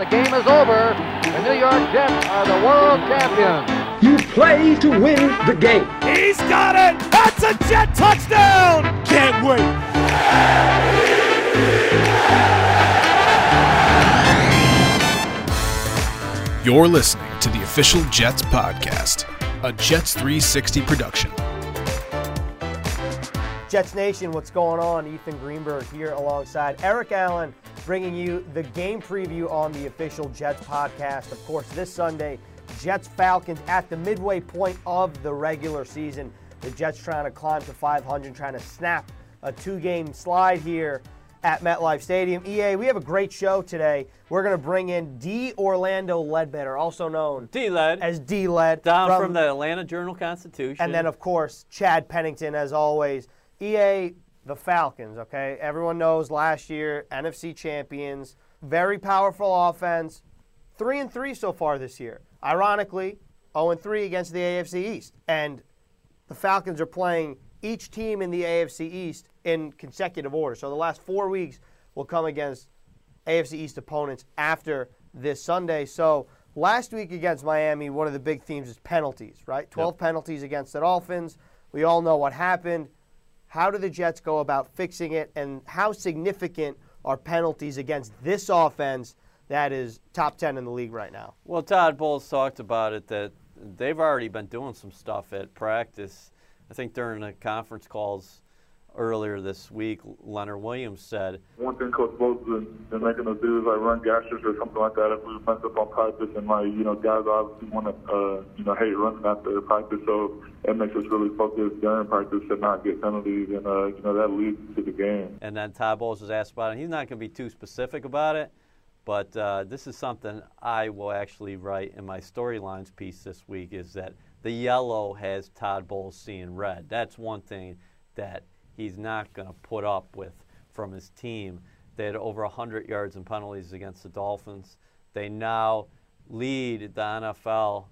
the game is over. The New York Jets are the world champions. You play to win the game. He's got it! That's a Jet touchdown! Can't wait! You're listening to the official Jets podcast, a Jets 360 production. Jets Nation, what's going on? Ethan Greenberg here alongside Eric Allen, bringing you the game preview on the official Jets podcast. Of course, this Sunday, Jets Falcons at the midway point of the regular season. The Jets trying to climb to 500, trying to snap a two game slide here at MetLife Stadium. EA, we have a great show today. We're going to bring in D. Orlando Ledbetter, also known D-Led. as D. Led. Down from, the Atlanta Journal Constitution. And then, of course, Chad Pennington, as always. EA, the Falcons, okay? Everyone knows last year, NFC champions, very powerful offense. Three and three so far this year. Ironically, 0 and 3 against the AFC East. And the Falcons are playing each team in the AFC East in consecutive order. So the last four weeks will come against AFC East opponents after this Sunday. So last week against Miami, one of the big themes is penalties, right? 12 penalties against the Dolphins. We all know what happened. How do the Jets go about fixing it, and how significant are penalties against this offense that is top 10 in the league right now? Well, Todd Bowles talked about it that they've already been doing some stuff at practice. I think during the conference calls earlier this week, Leonard Williams said, One thing Coach Bowles has been making us do is like run gassers or something like that if we mess up on practice and like, you know, guys obviously want to, uh, you know, hate running after practice. So it makes us really focus during practice to not get penalties and, uh, you know, that leads to the game. and then Todd Bowles was asked about it. He's not going to be too specific about it, but uh, this is something I will actually write in my storylines piece this week is that the yellow has Todd Bowles seeing red. That's one thing that he's not going to put up with from his team. They had over 100 yards and penalties against the Dolphins. They now lead the NFL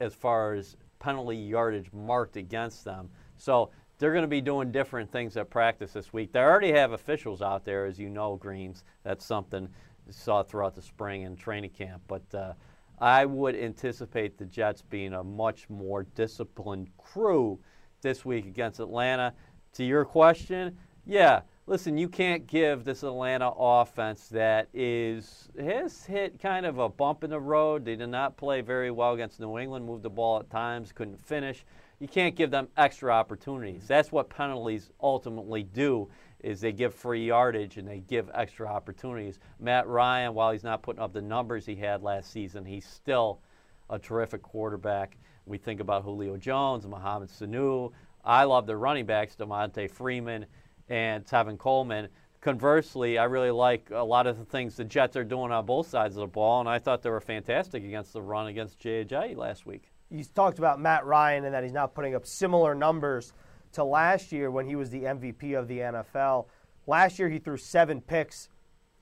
as far as penalty yardage marked against them. So they're going to be doing different things at practice this week. They already have officials out there, as you know, Greens. That's something you saw throughout the spring and training camp. But uh, I would anticipate the Jets being a much more disciplined crew this week against Atlanta. To your question, yeah, listen, you can't give this Atlanta offense that is has hit kind of a bump in the road. They did not play very well against New England, moved the ball at times, couldn't finish. You can't give them extra opportunities. That's what penalties ultimately do is they give free yardage and they give extra opportunities. Matt Ryan, while he's not putting up the numbers he had last season, he's still a terrific quarterback. We think about Julio Jones, Mohamed Sanu. I love the running backs, Devonta Freeman and Tevin Coleman. Conversely, I really like a lot of the things the Jets are doing on both sides of the ball, and I thought they were fantastic against the run against J.J. last week. you talked about Matt Ryan and that he's not putting up similar numbers to last year when he was the MVP of the NFL. Last year, he threw seven picks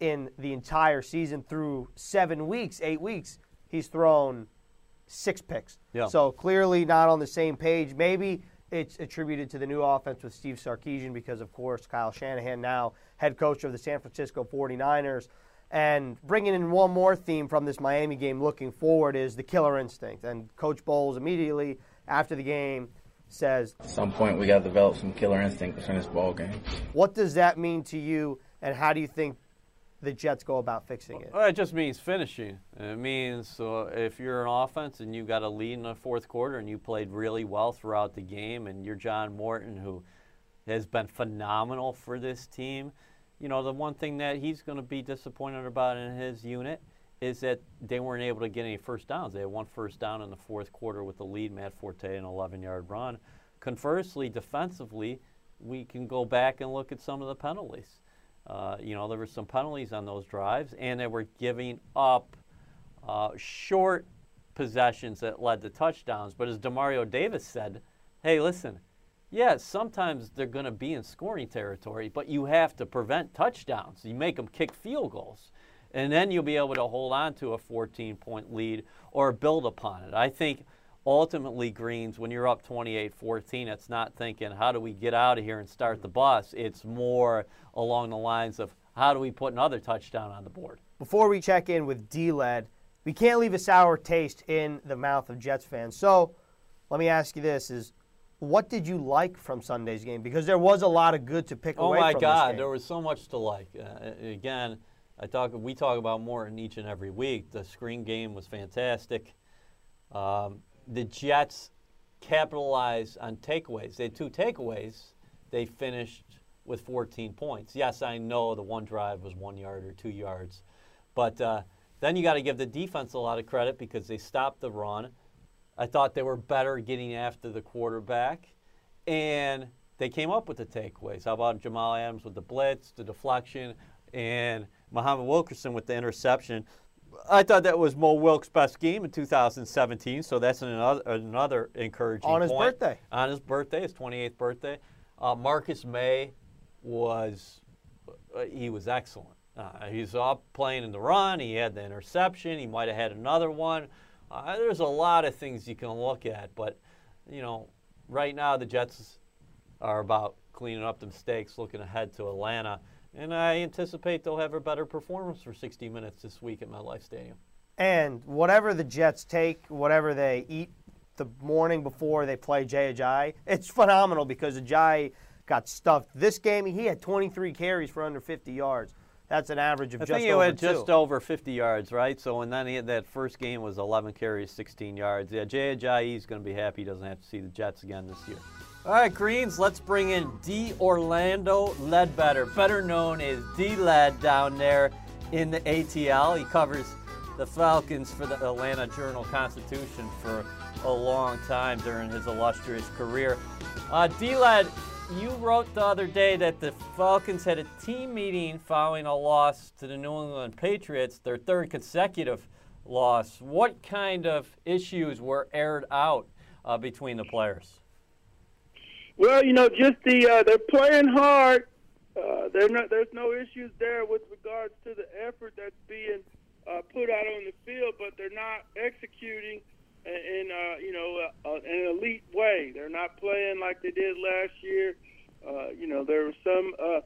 in the entire season. Through seven weeks, eight weeks, he's thrown six picks. Yeah. So clearly not on the same page. Maybe it's attributed to the new offense with Steve Sarkisian because, of course, Kyle Shanahan, now head coach of the San Francisco 49ers. And bringing in one more theme from this Miami game looking forward is the killer instinct. And Coach Bowles immediately after the game says, At some point, we got to develop some killer instinct to this ball game. What does that mean to you, and how do you think the Jets go about fixing it? Well, it just means finishing. It means uh, if you're an offense and you got a lead in the fourth quarter and you played really well throughout the game, and you're John Morton, who has been phenomenal for this team, you know, the one thing that he's going to be disappointed about in his unit is that they weren't able to get any first downs. They had one first down in the fourth quarter with the lead, Matt Forte, an 11 yard run. Conversely, defensively, we can go back and look at some of the penalties. Uh, you know, there were some penalties on those drives, and they were giving up uh, short possessions that led to touchdowns. But as Demario Davis said, hey, listen, yeah, sometimes they're going to be in scoring territory, but you have to prevent touchdowns. You make them kick field goals. And then you'll be able to hold on to a 14 point lead or build upon it. I think ultimately, Greens, when you're up 28 14, it's not thinking, how do we get out of here and start the bus? It's more along the lines of, how do we put another touchdown on the board? before we check in with D-Led, we can't leave a sour taste in the mouth of Jets fans. So let me ask you this: Is what did you like from Sunday's game? Because there was a lot of good to pick Oh away my from God, there was so much to like. Uh, again, I talk. We talk about more in each and every week. The screen game was fantastic. Um, the Jets capitalized on takeaways. They had two takeaways. They finished with 14 points. Yes, I know the one drive was one yard or two yards, but uh, then you got to give the defense a lot of credit because they stopped the run. I thought they were better getting after the quarterback, and they came up with the takeaways. How about Jamal Adams with the blitz, the deflection, and Muhammad Wilkerson with the interception? I thought that was Mo Wilkes' best game in 2017, so that's another another encouraging point. On his point. birthday. On his birthday, his 28th birthday. Uh, Marcus Maye was uh, he was excellent. Uh, he's up playing in the run. He had the interception. He might have had another one. Uh, there's a lot of things you can look at, but you know, right now the Jets are about cleaning up the mistakes, looking ahead to Atlanta, and I anticipate they'll have a better performance for 60 minutes this week at MetLife Stadium. And whatever the Jets take, whatever they eat the morning before they play Jay Ajayi, it's phenomenal because Ajayi got stuffed. This game, he had 23 carries for under 50 yards. That's an average of I just think he over had just over 50 yards, right? So, and then he had that first game was 11 carries, 16 yards. Yeah, Jay Ajayi is going to be happy he doesn't have to see the Jets again this year. All right, Greens, let's bring in D. Orlando Ledbetter, better known as D. Led down there in the ATL. He covers the Falcons for the Atlanta Journal Constitution for a long time during his illustrious career. Uh, D. Led, you wrote the other day that the Falcons had a team meeting following a loss to the New England Patriots, their third consecutive loss. What kind of issues were aired out uh, between the players? Well, you know, just the uh, they're playing hard. Uh, not, there's no issues there with regards to the effort that's being uh, put out on the field, but they're not executing in, in uh, you know uh, an elite way. They're not playing like they did last year. Uh, you know, there were some uh,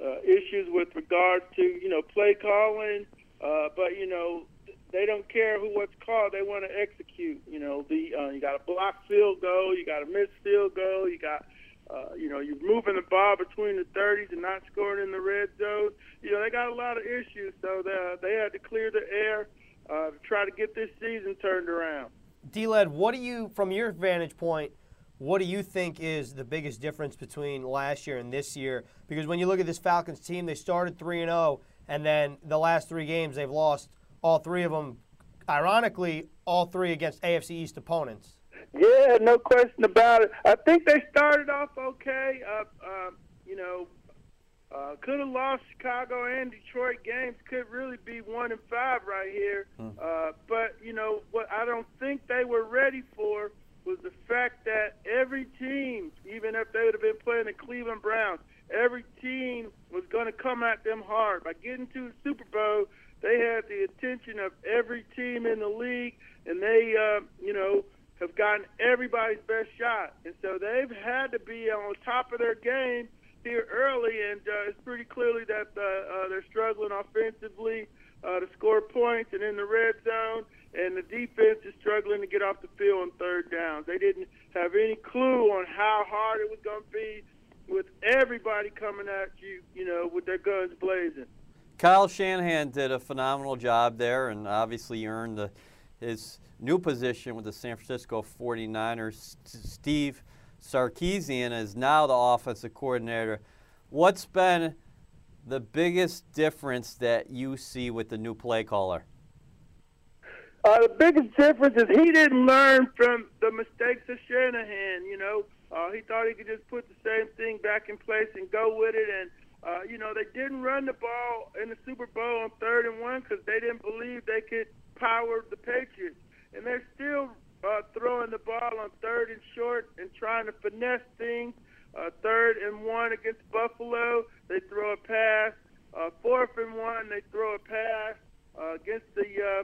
uh, issues with regards to you know play calling, uh, but you know they don't care who what's called. They want to execute. You know, the uh, you got a block field goal, you got a missed field goal, you got uh, you know you're moving the ball between the 30s and not scoring in the red zone. You know they got a lot of issues, so they they had to clear the air uh, to try to get this season turned around. D-Led, what do you, from your vantage point, what do you think is the biggest difference between last year and this year? Because when you look at this Falcons team, they started 3 and 0, and then the last three games they've lost all three of them. Ironically, all three against AFC East opponents. Yeah, no question about it. I think they started off okay. Uh, uh, you know, uh, could have lost Chicago and Detroit games. Could really be one and five right here. Uh, but you know what? I don't think they were ready for was the fact that every team, even if they would have been playing the Cleveland Browns, every team was going to come at them hard. By getting to the Super Bowl, they had the attention of every team in the league, and they, uh, you know, have gotten everybody's best shot. And so they've had to be on top of their game here early, and uh, it's pretty clearly that uh, uh, they're struggling offensively uh, to score points and in the red zone, and the defense is struggling to get off the field on third down. They didn't have any clue on how hard it was going to be with everybody coming at you, you know, with their guns blazing. Kyle Shanahan did a phenomenal job there and obviously earned the, his new position with the San Francisco 49ers. S- Steve Sarkisian is now the offensive coordinator. What's been the biggest difference that you see with the new play caller? Uh, the biggest difference is he didn't learn from the mistakes of Shanahan. You know, uh, he thought he could just put the same thing back in place and go with it. And uh, you know, they didn't run the ball in the Super Bowl on third and one because they didn't believe they could power the Patriots. And they're still uh, throwing the ball on third and short and trying to finesse things. Uh, third and one against Buffalo, they throw a pass. Uh, fourth and one, they throw a pass. Uh, against the uh,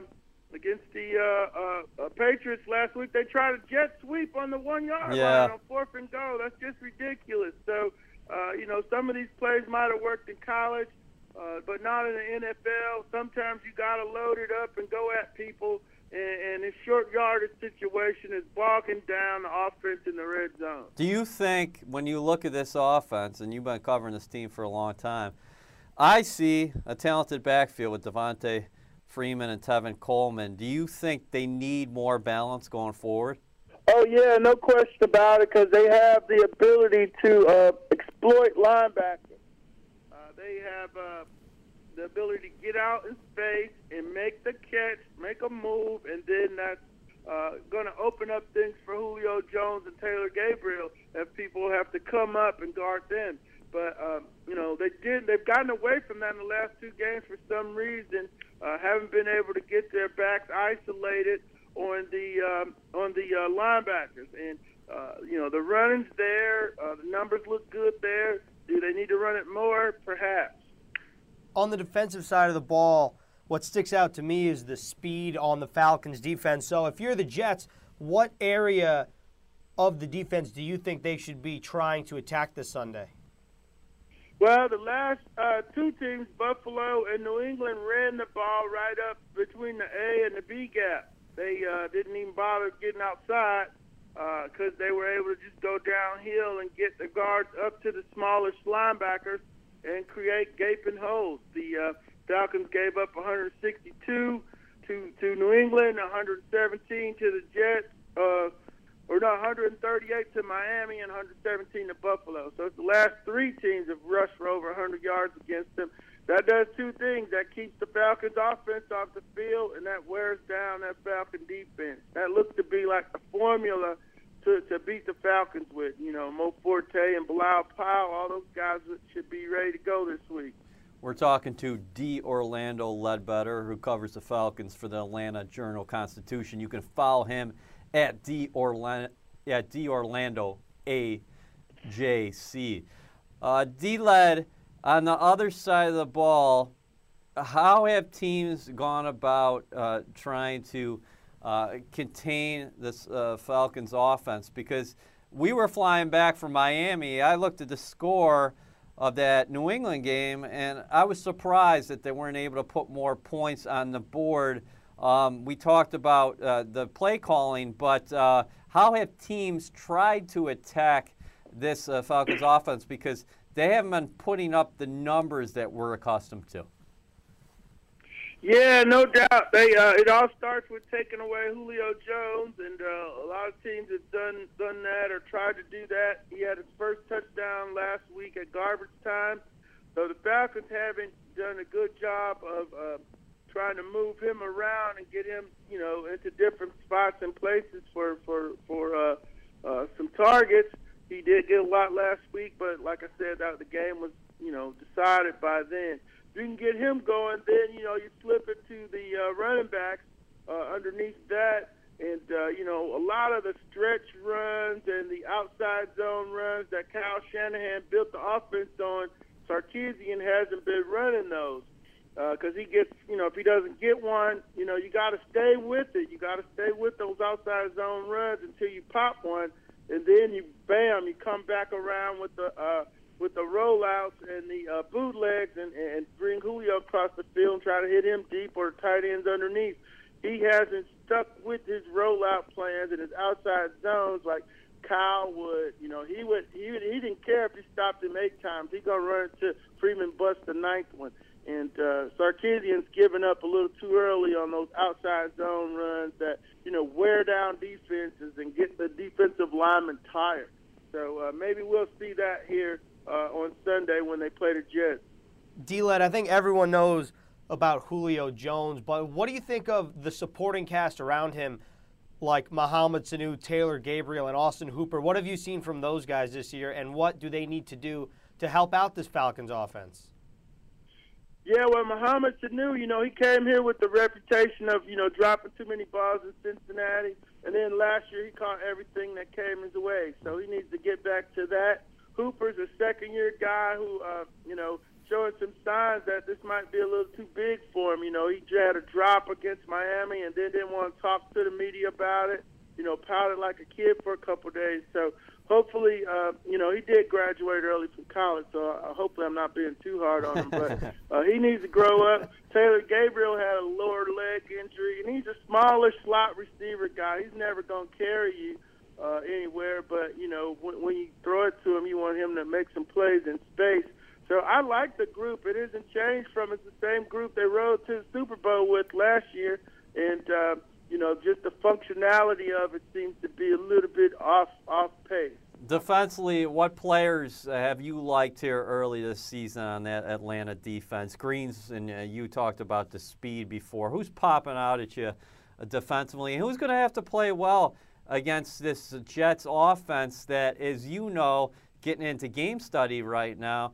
against the uh, uh, uh, Patriots last week, they tried a jet sweep on the one yard Yeah. line on fourth and goal. That's just ridiculous. So, uh, you know, some of these plays might have worked in college. Uh, but not in the NFL. Sometimes you got to load it up and go at people. And, and this short yardage situation is bogging down the offense in the red zone. Do you think, when you look at this offense, and you've been covering this team for a long time, I see a talented backfield with Devonta Freeman and Tevin Coleman. Do you think they need more balance going forward? Oh yeah, no question about it, because they have the ability to uh, exploit linebackers. They have uh, the ability to get out in space and make the catch, make a move, and then that's uh, going to open up things for Julio Jones and Taylor Gabriel if people have to come up and guard them. But um, you know they did. They've gotten away from that in the last two games for some reason. Uh, haven't been able to get their backs isolated on the um, on the uh, linebackers, and uh, you know the running's there. Uh, the numbers look good there. Do they need to run it more? Perhaps on the defensive side of the ball, what sticks out to me is the speed on the Falcons defense. So if you're the Jets, what area of the defense do you think they should be trying to attack this Sunday? Well, the last uh, two teams, Buffalo and New England, ran the ball right up between the A and the B gap. They uh, didn't even bother getting outside because uh, they were able to just go downhill and get the guards up to the smallest linebackers and create gaping holes. The uh, Falcons gave up 162 to to New England, 117 to the Jets, uh, or no, 138 to Miami, and 117 to Buffalo. So it's the last three teams have rushed for over 100 yards against them. That does two things. That keeps the Falcons' offense off the field, and that wears down that Falcon defense. That looks to be like a formula to, to beat the Falcons with. You know, Mo Forte and Bilal Powell, all those guys should be ready to go this week. We're talking to D. Orlando Ledbetter, who covers the Falcons for the Atlanta Journal Constitution. You can follow him at D. Orlando, at D. Orlando AJC. Uh, D. Led, on the other side of the ball, how have teams gone about uh, trying to uh, contain this uh, Falcons offense because we were flying back from Miami. I looked at the score of that New England game and I was surprised that they weren't able to put more points on the board. Um, we talked about uh, the play calling, but uh, how have teams tried to attack this uh, Falcons offense because they haven't been putting up the numbers that we're accustomed to? Yeah, no doubt. They uh, it all starts with taking away Julio Jones, and uh, a lot of teams have done done that or tried to do that. He had his first touchdown last week at garbage time, so the Falcons haven't done a good job of uh, trying to move him around and get him, you know, into different spots and places for for for uh, uh, some targets. He did get a lot last week, but like I said, that the game was, you know, decided by then If you can get him going, then you know you slip it to the uh, running backs uh, underneath that, and uh, you know a lot of the stretch runs and the outside zone runs that Kyle Shanahan built the offense on. Sarkisian hasn't been running those because uh, he gets, you know, if he doesn't get one, you know, you got to stay with it. You got to stay with those outside zone runs until you pop one, and then you bam, you come back around with the. Uh, with the rollouts and the uh, bootlegs and, and bring Julio across the field and try to hit him deep or tight ends underneath. He hasn't stuck with his rollout plans and his outside zones like Kyle would. You know, he would he he didn't care if he stopped him eight times. He gonna run to Freeman bust the ninth one. And uh, Sarkisian's given up a little too early on those outside zone runs that you know wear down defenses and get the defensive lineman tired. So uh, maybe we'll see that here uh, on Sunday when they play the Jets. D-Led, I think everyone knows about Julio Jones, but what do you think of the supporting cast around him, like Mohamed Sanu, Taylor Gabriel, and Austin Hooper? What have you seen from those guys this year, and what do they need to do to help out this Falcons offense? Yeah, well, Mohamed Sanu, you know, he came here with the reputation of, you know, dropping too many balls in Cincinnati. And then last year he caught everything that came his way. So he needs to get back to that. Hooper's a second year guy who, uh, you know, showing some signs that this might be a little too big for him. You know, he had a drop against Miami and then didn't want to talk to the media about it. You know, pouted like a kid for a couple days. So hopefully, uh, you know, he did graduate early from college, so uh, hopefully I'm not being too hard on him. But uh, he needs to grow up. Taylor Gabriel had a lower leg injury, and he's a smaller slot receiver guy. He's never going to carry you uh, anywhere, but you know, when, when you throw it to him, you want him to make some plays in space. So I like the group. It isn't changed from it's the same group they rode to the Super Bowl with last year, and uh, you know, just the functionality of it seems to be a little bit off off pace. Defensively, what players have you liked here early this season on that Atlanta defense? Greens and uh, you talked about the speed before. Who's popping out at you uh, defensively, and who's going to have to play well against this Jets offense that, as you know, getting into game study right now?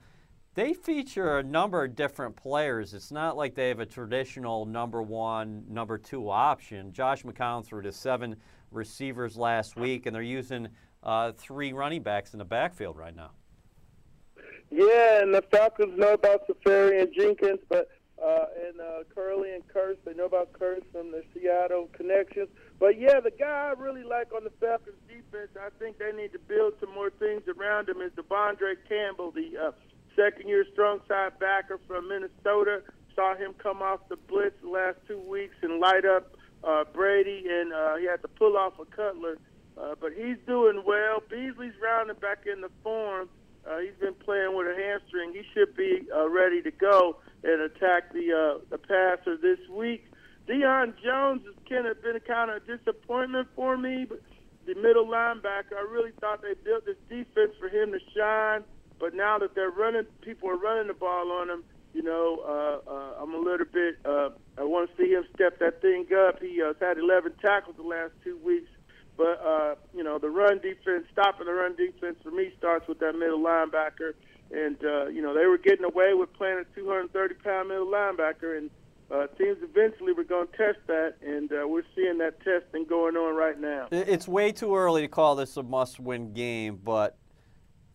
They feature a number of different players. It's not like they have a traditional number one, number two option. Josh McCown threw to seven receivers last week, and they're using uh, three running backs in the backfield right now. Yeah, and the Falcons know about Seferian-Jenkins, but uh, and uh, Kerley and Kearse, they know about Kearse from the Seattle connections. But yeah, the guy I really like on the Falcons defense, I think they need to build some more things around him is De'Vondre Campbell, the uh, second-year strong side backer from Minnesota. Saw him come off the blitz the last two weeks and light up uh, Brady, and uh, he had to pull off a Cutler. Uh, but he's doing well. Beasley's rounding back in the form. Uh, he's been playing with a hamstring. He should be uh, ready to go and attack the uh, the passer this week. Deion Jones has kind of been a kind of disappointment for me. But the middle linebacker, I really thought they built this defense for him to shine. But now that they're running, people are running the ball on him. You know, uh, uh, I'm a little bit. Uh, I want to see him step that thing up. He uh, had 11 tackles the last two weeks. But uh, you know, the run defense, stopping the run defense for me starts with that middle linebacker. And uh, you know, they were getting away with playing a 230-pound middle linebacker, and uh, teams eventually were going to test that, and uh, we're seeing that testing going on right now. It's way too early to call this a must-win game, but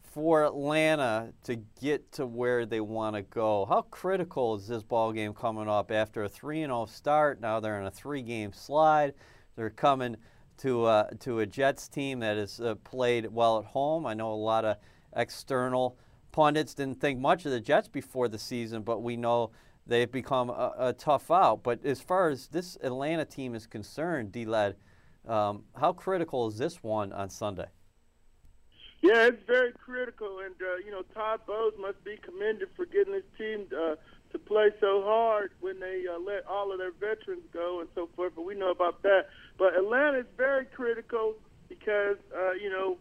for Atlanta to get to where they want to go, how critical is this ball game coming up after a 3-0 start? Now they're in a three-game slide. They're coming to uh, to a Jets team that has uh, played well at home. I know a lot of external pundits didn't think much of the Jets before the season, but we know they've become a, a tough out. But as far as this Atlanta team is concerned, D-Led, um, how critical is this one on Sunday? Yeah, it's very critical, and uh, you know Todd Bowles must be commended for getting his team uh, to play so hard when they uh, let all of their veterans go and so forth. But we know about that. But Atlanta is very critical because uh, you know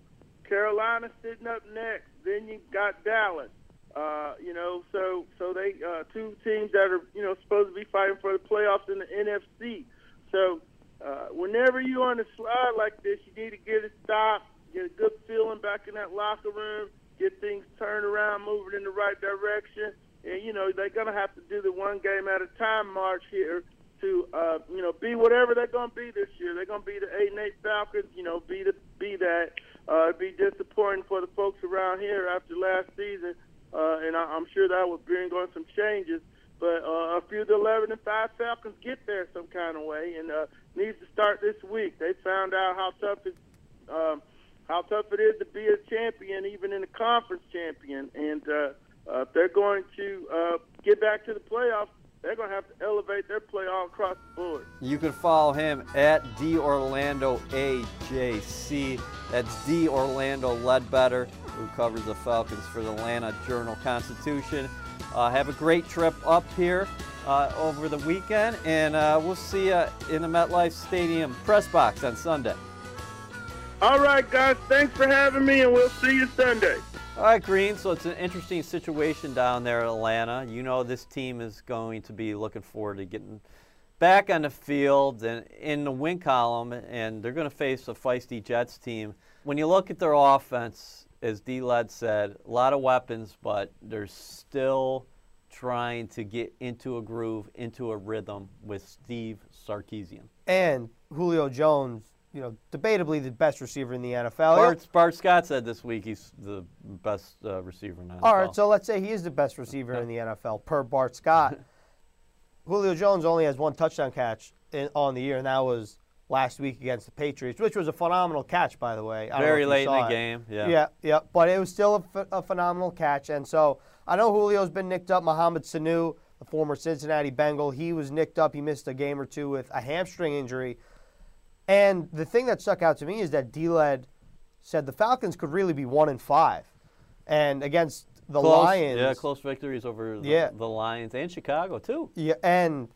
Carolina's sitting up next. Then you got Dallas. Uh, you know, so so they uh, two teams that are you know supposed to be fighting for the playoffs in the NFC. So uh, whenever you're on a slide like this, you need to get a stop, get a good feeling back in that locker room, get things turned around, moving in the right direction. And you know they're gonna have to do the one game at a time march here to uh, you know be whatever they're gonna be this year. They're gonna be the eight and eight Falcons. You know, be the be that. Uh, it'd be disappointing for the folks around here after last season uh, and I, I'm sure that will bring on some changes. But uh, a few of the 11 and 5 Falcons get there some kind of way, and uh, needs to start this week. They found out how tough it, um, how tough it is to be a champion, even in a conference champion. And uh, uh, if they're going to uh, get back to the playoffs, they're going to have to elevate their play all across the board. You can follow him at D Orlando AJC. That's D Orlando Ledbetter, who covers the Falcons for the Atlanta Journal Constitution. Uh, have a great trip up here uh, over the weekend, and uh, we'll see you in the MetLife Stadium press box on Sunday. All right, guys. Thanks for having me, and we'll see you Sunday. All right, Green. So it's an interesting situation down there in Atlanta. You know, this team is going to be looking forward to getting back on the field and in the win column, and they're going to face a feisty Jets team. When you look at their offense, as D Led said, a lot of weapons, but they're still trying to get into a groove, into a rhythm with Steve Sarkisian. And Julio Jones you know, debatably the best receiver in the NFL. Bart, Bart Scott said this week he's the best uh, receiver in the NFL. All right, so let's say he is the best receiver in the NFL per Bart Scott. Julio Jones only has one touchdown catch in, on the year, and that was last week against the Patriots, which was a phenomenal catch, by the way. I Very late in the it. game. Yeah. Yeah, yeah, but it was still a, ph- a phenomenal catch. And so I know Julio's been nicked up. Mohamed Sanu, the former Cincinnati Bengal, he was nicked up. He missed a game or two with a hamstring injury. And the thing that stuck out to me is that D-Led said the Falcons could really be one and five, and against the Close, Lions. Yeah, close victories over the, Yeah. the Lions and Chicago too. Yeah, and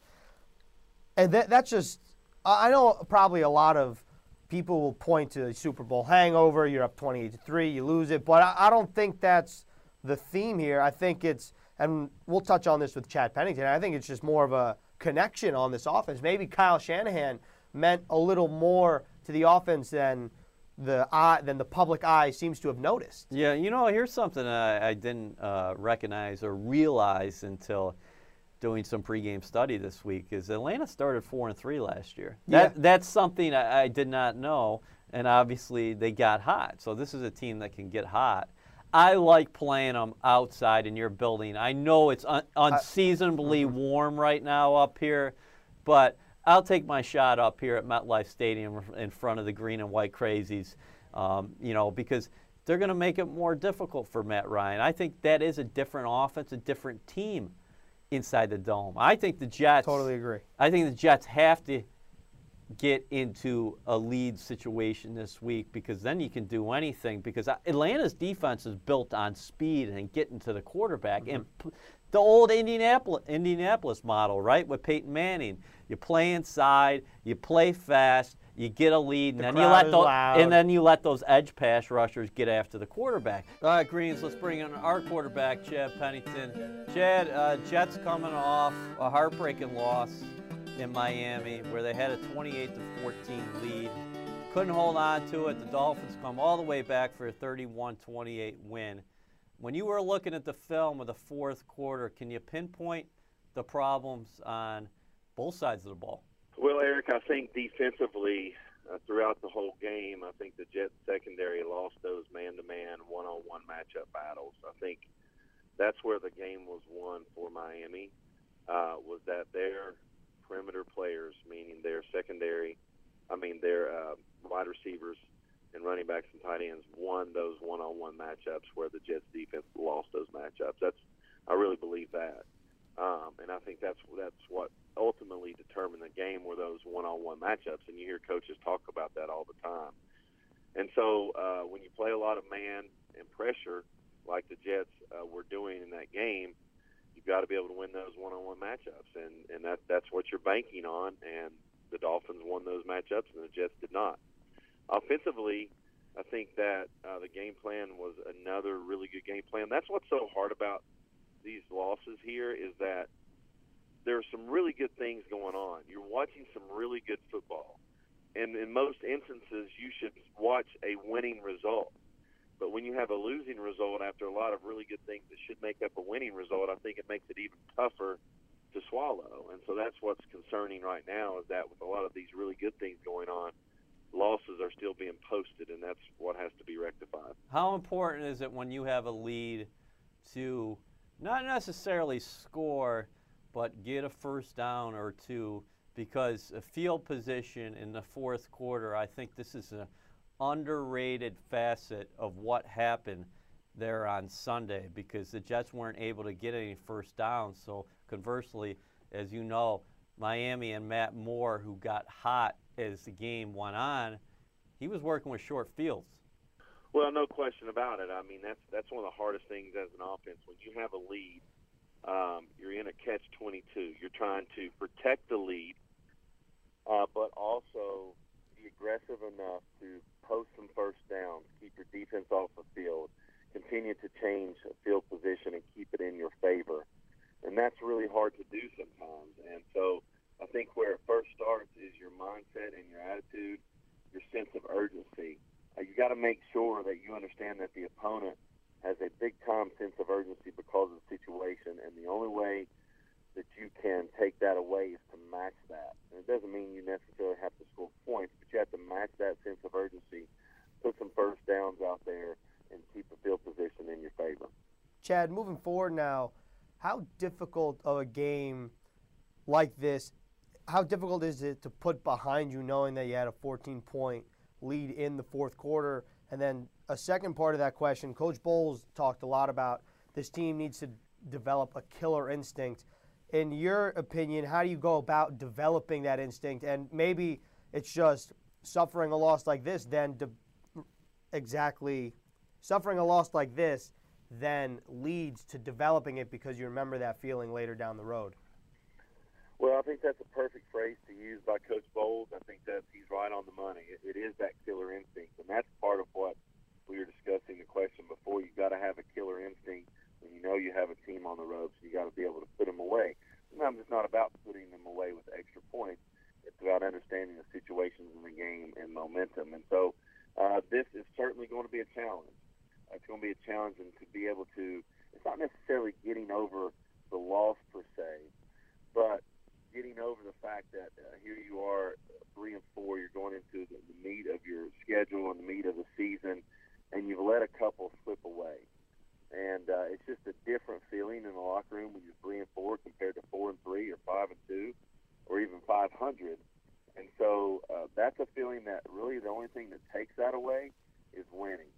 and that, that's just I know probably a lot of people will point to the Super Bowl hangover. You're up 28 to three, you lose it, but I, I don't think that's the theme here. I think it's and we'll touch on this with Chad Pennington. I think it's just more of a connection on this offense. Maybe Kyle Shanahan meant a little more to the offense than the eye than the public eye seems to have noticed. Yeah, you know, here's something I, I didn't uh, recognize or realize until doing some pregame study this week is Atlanta started four and three last year. That Yeah. that's something I, I did not know, and obviously they got hot. So this is a team that can get hot. I like playing them outside in your building. I know it's un- unseasonably warm right now up here, but I'll take my shot up here at MetLife Stadium in front of the green and white crazies, um, you know, because they're going to make it more difficult for Matt Ryan. I think that is a different offense, a different team inside the dome. I think the Jets. Totally agree. I think the Jets have to get into a lead situation this week because then you can do anything because Atlanta's defense is built on speed and getting to the quarterback and the old Indianapolis Indianapolis model, right? With Peyton Manning, you play inside, you play fast, you get a lead, and The then you let those and then you let those edge pass rushers get after the quarterback. All right, Greens, let's bring in our quarterback, Chad Pennington. Chad, uh, Jets coming off a heartbreaking loss in Miami where they had a 28 to 14 lead. Couldn't hold on to it. The Dolphins come all the way back for a 31-28 win. When you were looking at the film of the fourth quarter, can you pinpoint the problems on both sides of the ball? Well, Eric, I think defensively uh, throughout the whole game, I think the Jets secondary lost those man-to-man, one-on-one matchup battles. I think that's where the game was won for Miami. Uh, was that their perimeter players, meaning their secondary, I mean their uh, wide receivers and running backs and tight ends, won those one-on-one matchups where the Jets defense lost those matchups. That's I really believe that. Um, and I think that's that's what ultimately determined the game were those one-on-one matchups, and you hear coaches talk about that all the time. And so uh, when you play a lot of man and pressure, like the Jets uh, were doing in that game, you've got to be able to win those one-on-one matchups, and and that that's what you're banking on. And the Dolphins won those matchups, and the Jets did not. Offensively, I think that uh, the game plan was another really good game plan. That's what's so hard about these losses here is that there are some really good things going on. You're watching some really good football. And in most instances, you should watch a winning result. But when you have a losing result after a lot of really good things that should make up a winning result, I think it makes it even tougher to swallow. And so that's what's concerning right now is that with a lot of these really good things going on, losses are still being posted, and that's what has to be rectified. How important is it when you have a lead to not necessarily score, but get a first down or two? Because a field position in the fourth quarter, I think this is an underrated facet of what happened there on Sunday because the Jets weren't able to get any first downs. So, conversely, as you know, Miami and Matt Moore, who got hot as the game went on, he was working with short fields. Well, no question about it. I mean, that's that's one of the hardest things as an offense. When you have a lead, um, you're in a catch twenty two. You're trying to protect the lead, uh, but also be aggressive enough to post some first downs, keep your defense off the field, continue to change field position and keep it in your favor. And that's really hard to do sometimes. And so I think where it first starts is your mindset and your attitude, your sense of urgency. Uh, you got to make sure that you understand that the opponent has a big time sense of urgency because of the situation, and the only way that you can take that away is to match that. And it doesn't mean you necessarily have to score points, but you have to match that sense of urgency, put some first downs out there, and keep the field position in your favor. Chad, moving forward now, how difficult of a game like this how difficult is it to put behind you knowing that you had a 14 point lead in the fourth quarter? And then a second part of that question, Coach Bowles talked a lot about this team needs to develop a killer instinct. In your opinion, how do you go about developing that instinct? And maybe it's just suffering a loss like this, then de- exactly suffering a loss like this then leads to developing it because you remember that feeling later down the road. Well, I think that's a perfect phrase to use by Coach Bowles. I think that he's right on the money. It, it is that killer instinct, and that's part of what we were discussing the question before. You got to have a killer instinct when you know you have a team on the ropes. You got to be able to put them away. Sometimes it's not about putting them away with extra points. It's about understanding the situations in the game and momentum. And so, uh, this is certainly going to be a challenge. It's going to be a challenge, and to be able to, it's not necessarily getting over the loss per se, but getting over the fact that uh, here you are, uh, three and four, you're going into the, the meat of your schedule and the meat of the season, and you've let a couple slip away. And uh, it's just a different feeling in the locker room when you're three and four compared to four and three or five and two or even 500. And so uh, that's a feeling that really the only thing that takes that away is winning.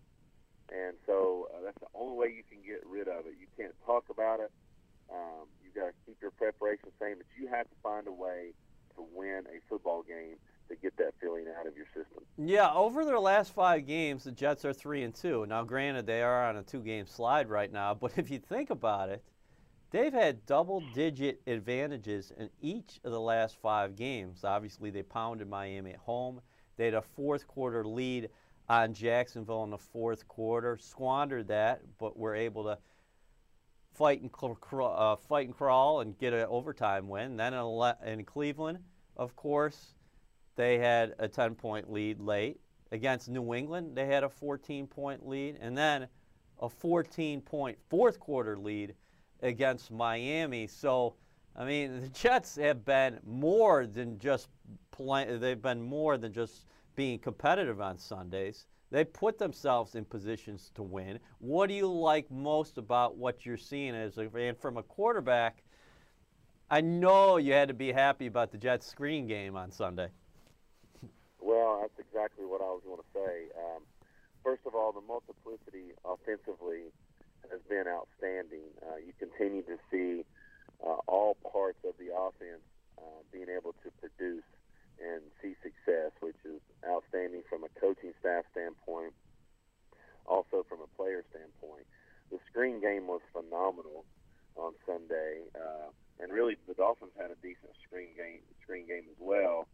And so uh, that's the only way you can get rid of it. You can't talk about it. Um, you got to keep your preparation same, but you have to find a way to win a football game to get that feeling out of your system. Yeah, over their last five games, the Jets are three and two. Now, granted, they are on a two-game slide right now, but if you think about it, they've had double-digit advantages in each of the last five games. Obviously, they pounded Miami at home. They had a fourth-quarter lead on Jacksonville in the fourth quarter, squandered that, but were able to fight and uh, fight and crawl and get an overtime win. Then in, in Cleveland, of course, they had a 10-point lead late against New England. They had a 14-point lead, and then a 14-point fourth quarter lead against Miami. So, I mean, the Jets have been more than just playing. They've been more than just being competitive on Sundays. They put themselves in positions to win. What do you like most about what you're seeing as a, and from a quarterback? I know you had to be happy about the Jets screen game on Sunday. That's exactly what I was going to say. Um, first of all, the multiplicity offensively has been outstanding. Uh, you continue to see uh, all parts of the offense uh, being able to produce and see success, which is outstanding from a coaching staff standpoint, also from a player standpoint. The screen game was phenomenal on Sunday, uh, and really the Dolphins had a decent screen game screen game as well.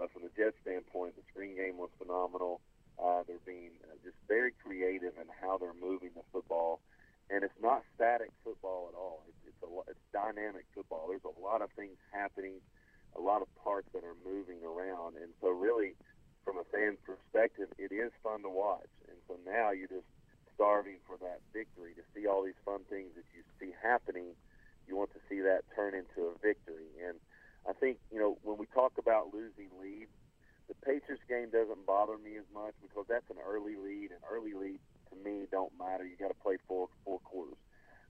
But from the Jets standpoint, the screen game was phenomenal. Uh, they're being uh, just very creative in how they're moving the football, and it's not static football at all. It's it's, a, it's dynamic football. There's a lot of things happening a lot of parts that are moving around. And so, really, from a fan perspective, it is fun to watch. And so now you're just starving for that victory to see all these fun things that you see happening. You want to see that turn into a victory. And I think, you know, when we talk about losing leads, the Patriots game doesn't bother me as much because that's an early lead, and early leads to me don't matter. You got to play four four quarters.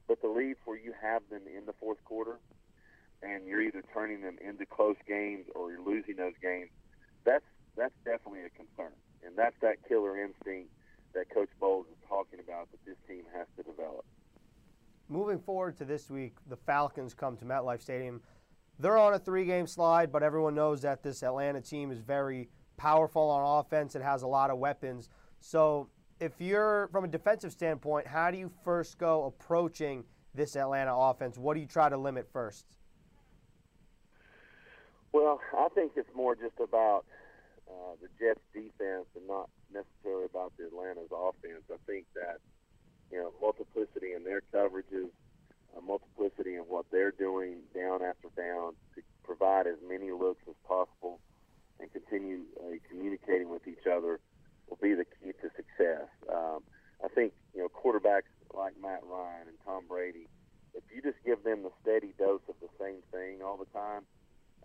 But the leads where you have them in the fourth quarter, and you're either turning them into close games or you're losing those games, that's that's definitely a concern. And that's that killer instinct that Coach Bowles is talking about that this team has to develop. Moving forward to this week, the Falcons come to MetLife Stadium. They're on a three game slide, but everyone knows that this Atlanta team is very powerful on offense. It has a lot of weapons. So, if you're from a defensive standpoint, how do you first go approaching this Atlanta offense? What do you try to limit first? Well, I think it's more just about uh, the Jets' defense and not necessarily about the Atlanta's offense. I think that you know multiplicity in their coverages, uh, multiplicity in what they're doing down after down to provide as many looks as possible and continue uh, communicating with each other will be the key to success. Um, I think you know quarterbacks like Matt Ryan and Tom Brady, if you just give them the steady dose of the same thing all the time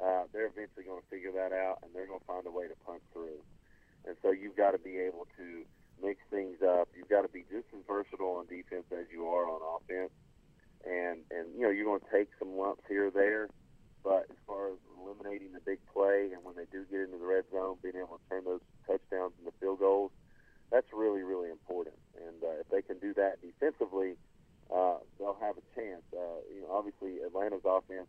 uh, they're eventually going to figure that out and they're going to find a way to punch through. And so you've got to be able to mix things up. You've got to be just as versatile on defense as you are on offense. And and you know you're going to take some lumps here or there, but as far as eliminating the big red zone, being able to turn those touchdowns into field goals, that's really, really important. And uh, if they can do that defensively, uh, they'll have a chance. Uh, you know, obviously Atlanta's offense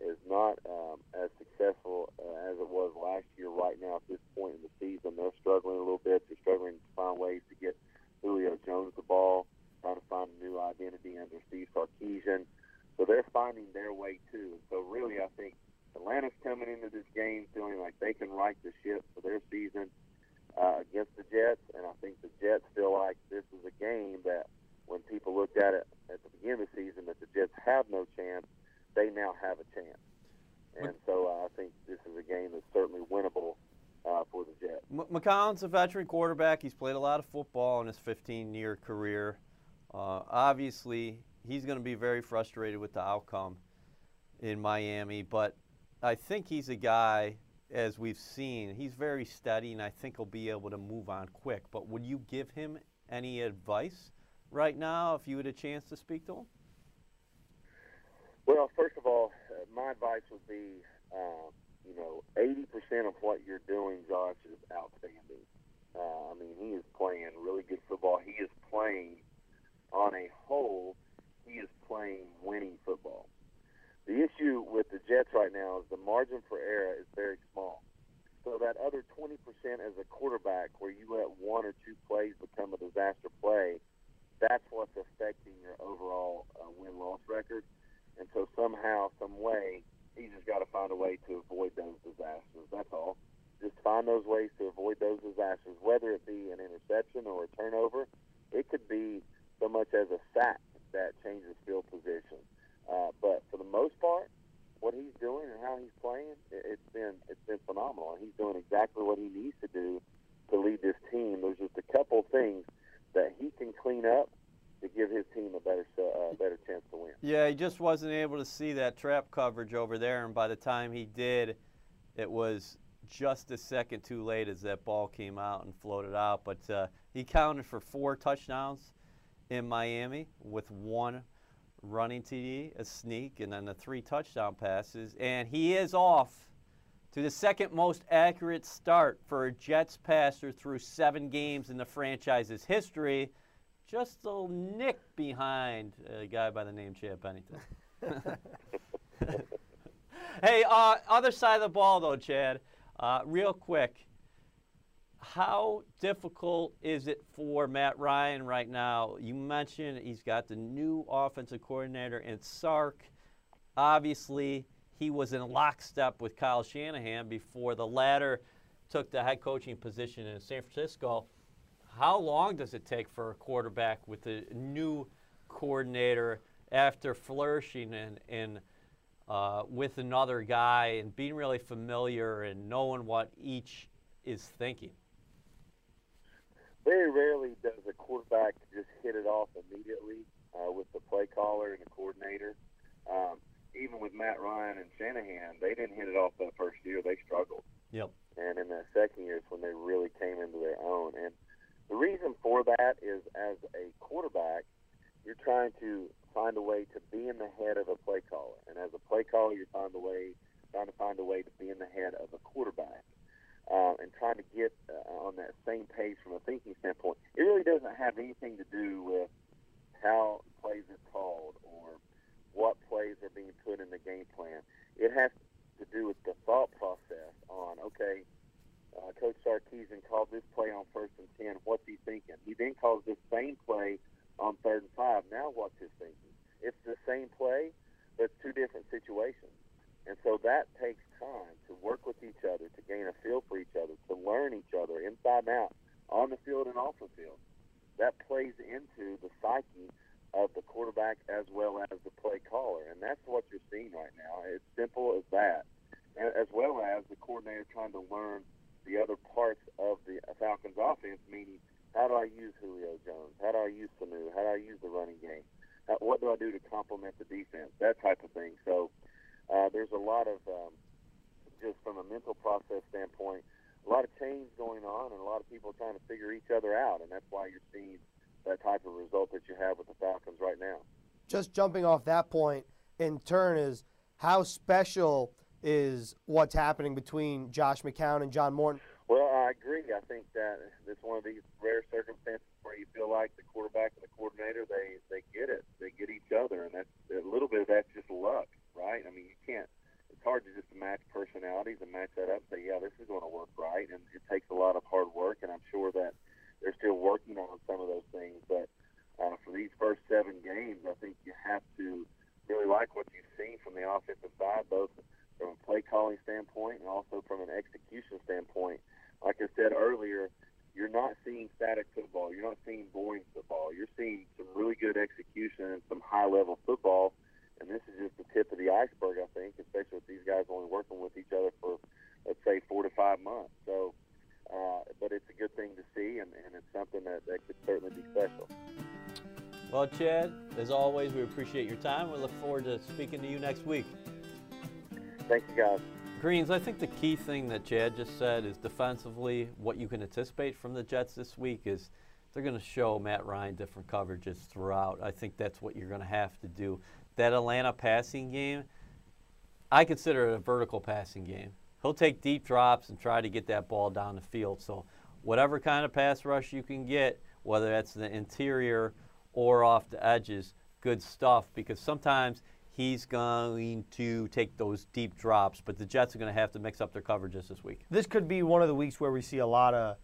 is not um, as successful uh, as it was last year. Right now, at this point in the season, they're struggling a little bit. They're struggling to find ways to get Julio Jones the ball, trying to find a new identity under Steve Sarkisian. So they're finding their way too. So really, I think Atlanta's coming into this game feeling like they can right the ship for their season uh, against the Jets, and I think the Jets feel like this is a game that when people looked at it at the beginning of the season that the Jets have no chance, they now have a chance. And so uh, I think this is a game that's certainly winnable uh, for the M- a veteran quarterback. He's played a lot of football in his 15-year career. Uh, obviously, he's going to be very frustrated with the outcome in Miami, but I think he's a guy, as we've seen, he's very steady, and I think he'll be able to move on quick. But would you give him any advice right now if you had a chance to speak to him? Well, first of all, uh, my advice would be, uh, you know, 80% of what you're doing, Josh, is outstanding. Uh, I mean, he is playing really good football. He is playing, on a whole, he is playing winning football. The issue with the Jets right now is the margin for error is very small. So that other 20% as a quarterback where you let one or two plays become a disaster play, that's what's affecting your overall uh, win-loss record. And so somehow, some way, he's just got to find a way to avoid those disasters. That's all. Just find those ways to avoid those disasters, whether it be an interception or a turnover. It could be so much as a sack that changes field position. Uh, but for the most part, what he's doing and how he's playing, it, it's been it's been phenomenal. He's doing exactly what he needs to do to lead this team. There's just a couple things that he can clean up to give his team a better uh, better chance to win. Yeah, he just wasn't able to see that trap coverage over there, and by the time he did, it was just a second too late as that ball came out and floated out. But uh, he counted for four touchdowns in Miami with one running TD, a sneak, and then the three touchdown passes. And he is off to the second most accurate start for a Jets passer through seven games in the franchise's history. Just a nick behind a guy by the name Chad Pennington. hey, uh, other side of the ball, though, Chad, uh, real quick how difficult is it for Matt Ryan right now? You mentioned he's got the new offensive coordinator in Sark. Obviously, he was in lockstep with Kyle Shanahan before the latter took the head coaching position in San Francisco. How long does it take for a quarterback with a new coordinator after flourishing in, in uh, with another guy and being really familiar and knowing what each is thinking? very rarely does a quarterback just hit it off immediately uh, with the play caller and the coordinator. Um, even with Matt Ryan and Shanahan, they didn't hit it off that first year. They struggled. Yep. And in that second year is when they really came into their own. And the reason for that is as a quarterback, you're trying to find a way to be in the head of a play caller. And as a play caller, you're find a way, trying to find a way to be in the head of a quarterback uh, and trying to get uh, on that same page from a thinking standpoint. It really doesn't have anything to do with how plays are called or what plays are being put in the game plan. It has to do with the thought process on, okay, uh, Coach Sarkisian called this play on first and 10. What's he thinking? He then calls this same play on third and five. Now what's his thinking? It's the same play, but two different situations. And so that takes time to work with each other, to gain a feel for each other, to learn each other inside and out, on the field and off the field. That plays into the psyche of the quarterback as well as the play caller. And that's what you're seeing right now. It's simple as that. As well as the coordinator trying to learn the other parts of the Falcons offense, meaning how do I use Julio Jones? How do I use Sanu? How do I use the running game? How, what do I do to complement the defense? That type of thing. So uh, there's a lot of um, just from a mental process standpoint, a lot of change going on, and a lot of people trying to figure each other out, and that's why you're seeing that type of result that you have with the Falcons right now. Just jumping off that point, in turn, is how special is what's happening between Josh McCown and John Morton. Well, I agree. I think that it's one of these rare circumstances where you feel like the quarterback and the coordinator they they get it, they get each other, and that's a little bit of that's just luck, right? I mean, you can't. It's hard to just match personalities and match that up. And say, yeah, this is going to work right, and it takes a lot of hard work, and I'm sure that they're still working on some of those things. But uh, for these first seven games, I think you have to really like what you've seen from the offensive side, both from a play calling standpoint and also from an execution standpoint. Like I said earlier, you're not seeing static football. You're not seeing boring football. You're seeing some really good execution and some high level football. And this is just the tip of the iceberg, I think, especially with these guys only working with each other for, let's say, four to five months. So, uh, but it's a good thing to see, and, and it's something that, that could certainly be special. Well, Chad, as always, we appreciate your time. We look forward to speaking to you next week. Thank you, guys. Greens, I think the key thing that Chad just said is defensively, what you can anticipate from the Jets this week is they're going to show Matt Ryan different coverages throughout. I think that's what you're going to have to do. That Atlanta passing game, I consider it a vertical passing game. He'll take deep drops and try to get that ball down the field. So, whatever kind of pass rush you can get, whether that's the interior or off the edges, good stuff because sometimes he's going to take those deep drops, but the Jets are going to have to mix up their coverages this week. This could be one of the weeks where we see a lot of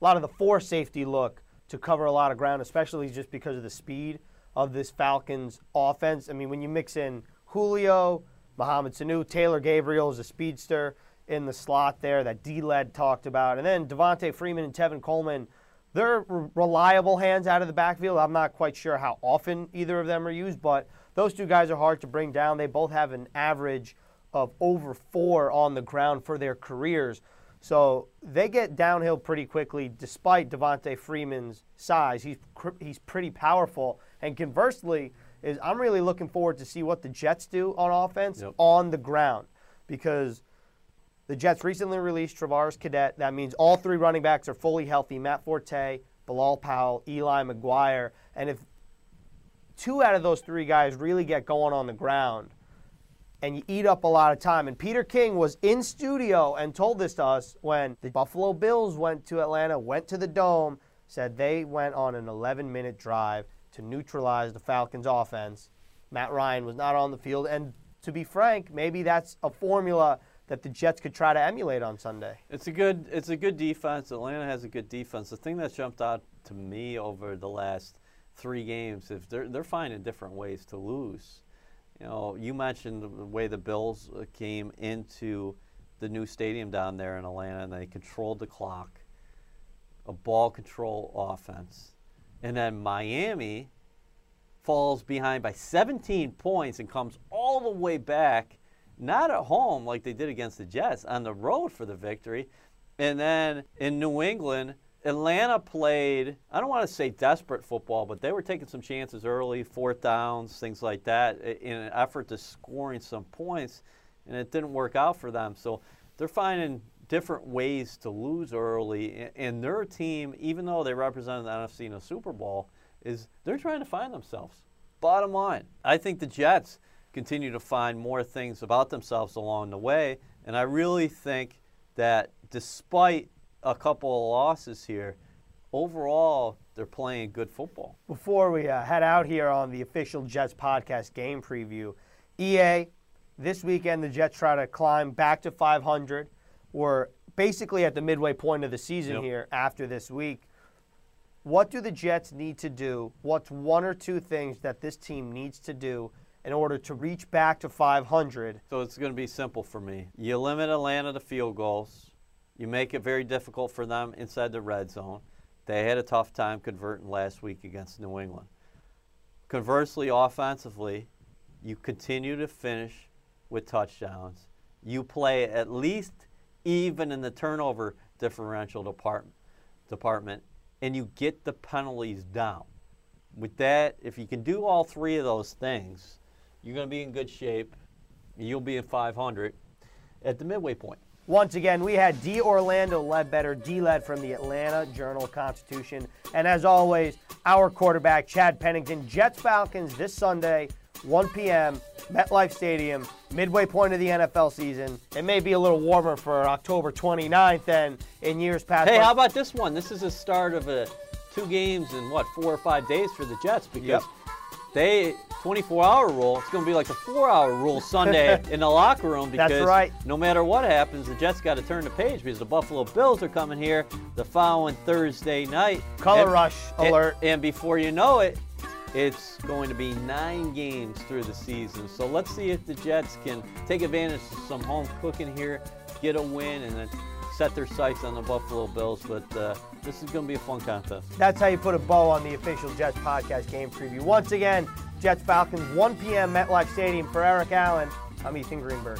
a lot of the four safety look to cover a lot of ground, especially just because of the speed of this Falcons offense. I mean, when you mix in Julio, Mohamed Sanu, Taylor Gabriel is a speedster in the slot there that D-Led talked about, and then Devonta Freeman and Tevin Coleman. They're reliable hands out of the backfield. I'm not quite sure how often either of them are used, but those two guys are hard to bring down. They both have an average of over four on the ground for their careers. So they get downhill pretty quickly despite Devonta Freeman's size. He's, he's pretty powerful. And conversely, is I'm really looking forward to see what the Jets do on offense Yep. on the ground because the Jets recently released Travaris Cadet. That means all three running backs are fully healthy Matt Forte, Bilal Powell, Eli McGuire. And if two out of those three guys really get going on the ground and you eat up a lot of time. And Peter King was in studio and told this to us when the Buffalo Bills went to Atlanta, went to the Dome, said they went on an 11 minute drive to neutralize the Falcons' offense. Matt Ryan was not on the field. And to be frank, maybe that's a formula that the Jets could try to emulate on Sunday. It's a good it's a good defense. Atlanta has a good defense. The thing that jumped out to me over the last three games if they're they're finding different ways to lose. You know, you mentioned the way the Bills uh, came into the new stadium down there in Atlanta and they controlled the clock, a ball control offense, and then Miami falls behind by 17 points and comes all the way back, not at home like they did against the Jets, on the road for the victory. And then in New England, Atlanta played, I don't want to say desperate football, but they were taking some chances early, fourth downs, things like that, in an effort to scoring some points, and it didn't work out for them. So they're finding different ways to lose early, and their team, even though they represented the NFC in a Super Bowl, is they're trying to find themselves. Bottom line, I think the Jets continue to find more things about themselves along the way, and I really think that despite a couple of losses here, overall they're playing good football. Before we uh, head out here on the official Jets podcast game preview, EA, this weekend the Jets try to climb back to 500. We're basically at the midway point of the season Yep. here after this week. What do the Jets need to do? What's one or two things that this team needs to do in order to reach back to 500? So it's going to be simple for me. You limit Atlanta to field goals. You make it very difficult for them inside the red zone. They had a tough time converting last week against New England. Conversely, offensively, you continue to finish with touchdowns. You play at least even in the turnover differential department, department and you get the penalties down. With that, if you can do all three of those things, you're going to be in good shape. You'll be at 500 at the midway point. Once again, we had D. Orlando Ledbetter, D. Led from the Atlanta Journal Constitution. And as always, our quarterback, Chad Pennington. Jets Falcons this Sunday, 1 p.m., MetLife Stadium, midway point of the NFL season. It may be a little warmer for October 29th than in years past. Hey, how about this one? This is the start of a two games in what four or five days for the Jets because Yep. They 24-hour rule. It's going to be like a four-hour rule Sunday in the locker room That's because right. no matter what happens, the Jets got to turn the page because the Buffalo Bills are coming here the following Thursday night. Color And- rush and- alert. And before you know it, it's going to be nine games through the season. So let's see if the Jets can take advantage of some home cooking here, get a win, and then set their sights on the Buffalo Bills. But uh, this is going to be a fun contest. That's how you put a bow on the official Jets podcast game preview. Once again, Jets Falcons, 1 p.m. MetLife Stadium for Eric Allen. I'm Ethan Greenberg.